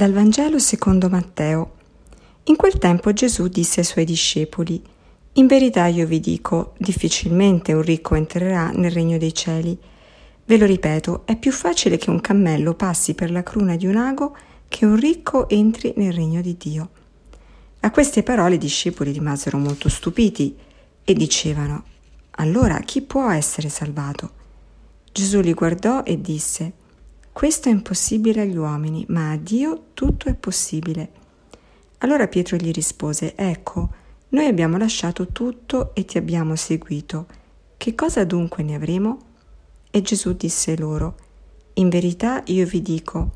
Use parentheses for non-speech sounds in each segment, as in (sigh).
Dal Vangelo secondo Matteo. In quel tempo Gesù disse ai suoi discepoli, In verità io vi dico, difficilmente un ricco entrerà nel regno dei cieli. Ve lo ripeto, è più facile che un cammello passi per la cruna di un ago che un ricco entri nel regno di Dio. A queste parole i discepoli rimasero molto stupiti e dicevano, Allora chi può essere salvato? Gesù li guardò e disse, questo è impossibile agli uomini, ma a Dio tutto è possibile. Allora Pietro gli rispose, Ecco, noi abbiamo lasciato tutto e ti abbiamo seguito. Che cosa dunque ne avremo? E Gesù disse loro, In verità io vi dico,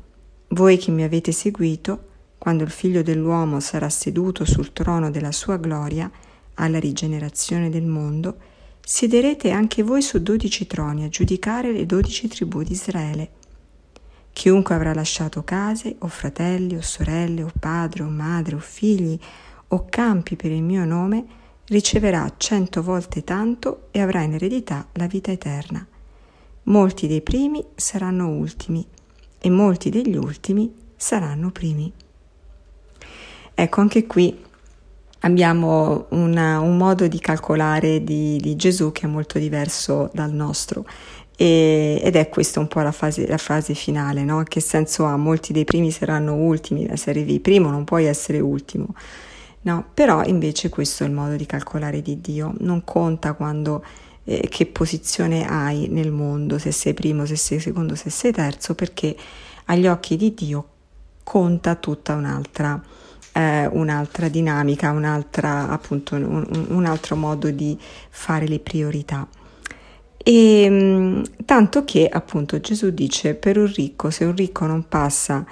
voi che mi avete seguito, quando il figlio dell'uomo sarà seduto sul trono della sua gloria, alla rigenerazione del mondo, siederete anche voi su dodici troni a giudicare le dodici tribù di Israele. Chiunque avrà lasciato case, o fratelli, o sorelle, o padre, o madre, o figli, o campi per il mio nome, riceverà cento volte tanto e avrà in eredità la vita eterna. Molti dei primi saranno ultimi e molti degli ultimi saranno primi. Ecco, anche qui abbiamo una, un modo di calcolare di, di Gesù che è molto diverso dal nostro e, ed è questa un po' la, fase, la frase finale, no? Che senso ha? Molti dei primi saranno ultimi, se arrivi primo non puoi essere ultimo. No, però invece questo è il modo di calcolare di Dio, non conta quando, eh, che posizione hai nel mondo, se sei primo, se sei secondo, se sei terzo, perché agli occhi di Dio conta tutta un'altra, eh, un'altra dinamica, un'altra, appunto, un, un altro modo di fare le priorità. E ehm, tanto che appunto Gesù dice per un ricco, se un ricco non passa,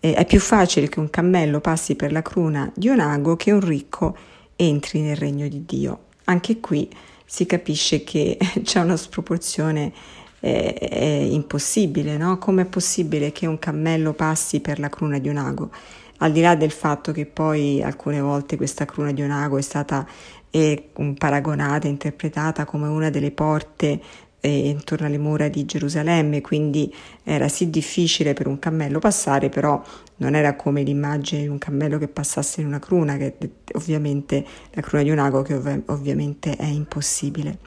eh, è più facile che un cammello passi per la cruna di un ago che un ricco entri nel regno di Dio. Anche qui si capisce che (laughs) c'è una sproporzione eh, è impossibile, no? Com'è possibile che un cammello passi per la cruna di un ago? Al di là del fatto che poi alcune volte questa cruna di un ago è stata e paragonata, interpretata come una delle porte eh, intorno alle mura di Gerusalemme, quindi era sì difficile per un cammello passare, però non era come l'immagine di un cammello che passasse in una cruna, che ovviamente la cruna di un ago che ov- ovviamente è impossibile.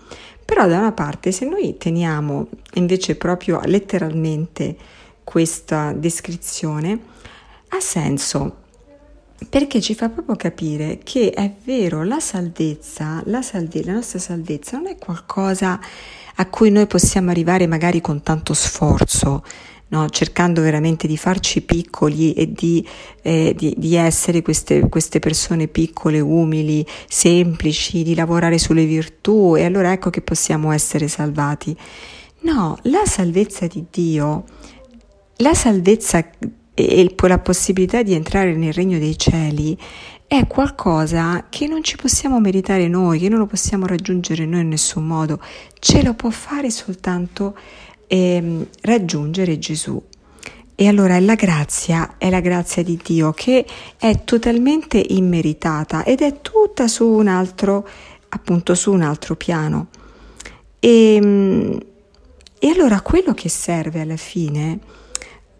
Però da una parte se noi teniamo invece proprio letteralmente questa descrizione, ha senso perché ci fa proprio capire che è vero, la salvezza, la, salve, la nostra salvezza non è qualcosa a cui noi possiamo arrivare magari con tanto sforzo, no? cercando veramente di farci piccoli e di, eh, di, di essere queste, queste, persone piccole, umili, semplici, di lavorare sulle virtù e allora ecco che possiamo essere salvati. No, la salvezza di Dio, la salvezza e la possibilità di entrare nel regno dei cieli è qualcosa che non ci possiamo meritare noi, che non lo possiamo raggiungere noi in nessun modo, ce lo può fare soltanto eh, raggiungere Gesù. E allora è la grazia, è la grazia di Dio che è totalmente immeritata ed è tutta su un altro, appunto su un altro piano. E, ehm, e allora quello che serve alla fine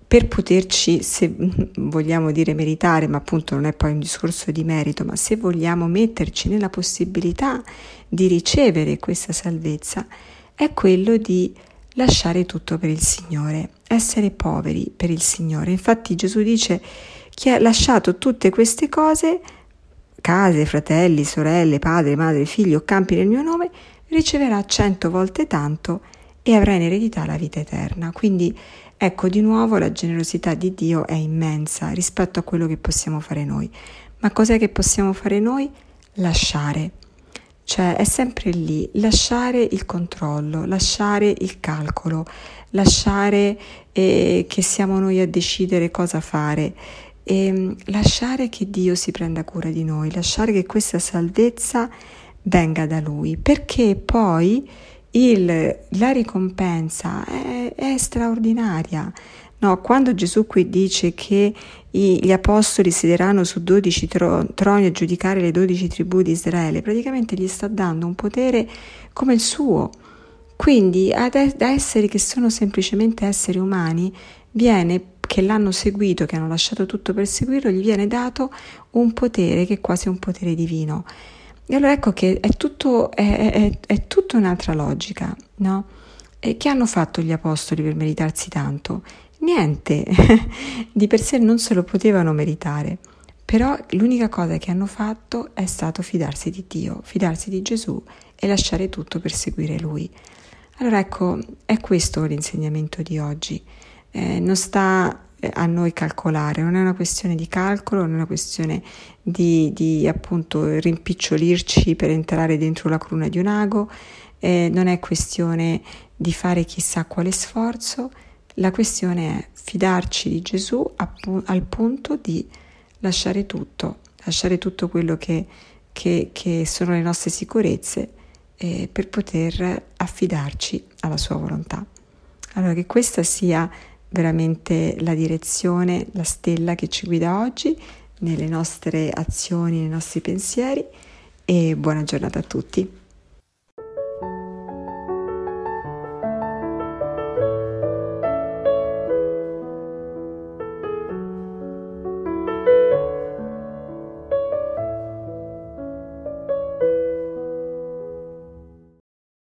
per poterci, se vogliamo dire meritare, ma appunto non è poi un discorso di merito, ma se vogliamo metterci nella possibilità di ricevere questa salvezza, è quello di lasciare tutto per il Signore, essere poveri per il Signore. Infatti Gesù dice chi ha lasciato tutte queste cose, case, fratelli, sorelle, padre, madre, figli o campi nel mio nome, riceverà cento volte tanto e avrà in eredità la vita eterna. Quindi Ecco, di nuovo la generosità di Dio è immensa rispetto a quello che possiamo fare noi. Ma cos'è che possiamo fare noi? Lasciare. Cioè è sempre lì, lasciare il controllo, lasciare il calcolo, lasciare eh, che siamo noi a decidere cosa fare, e ehm, lasciare che Dio si prenda cura di noi, lasciare che questa salvezza venga da Lui, perché poi il, la ricompensa è, è straordinaria. No, quando Gesù qui dice che i, gli apostoli siederanno su dodici tro, troni a giudicare le dodici tribù di Israele, praticamente gli sta dando un potere come il suo. Quindi ad, ad esseri che sono semplicemente esseri umani viene che l'hanno seguito, che hanno lasciato tutto per seguirlo, gli viene dato un potere che è quasi un potere divino. E allora ecco che è tutto, è, è, è tutta un'altra logica, no? E che hanno fatto gli apostoli per meritarsi tanto? Niente, (laughs) di per sé non se lo potevano meritare, però l'unica cosa che hanno fatto è stato fidarsi di Dio, fidarsi di Gesù e lasciare tutto per seguire Lui. Allora ecco, è questo l'insegnamento di oggi. Eh, non sta a noi calcolare, non è una questione di calcolo, non è una questione di, di appunto rimpicciolirci per entrare dentro la cruna di un ago, eh, non è questione di fare chissà quale sforzo, la questione è fidarci di Gesù appu- al punto di lasciare tutto, lasciare tutto quello che, che, che sono le nostre sicurezze eh, per poter affidarci alla sua volontà. Allora che questa sia veramente la direzione, la stella che ci guida oggi nelle nostre azioni, nei nostri pensieri e buona giornata a tutti.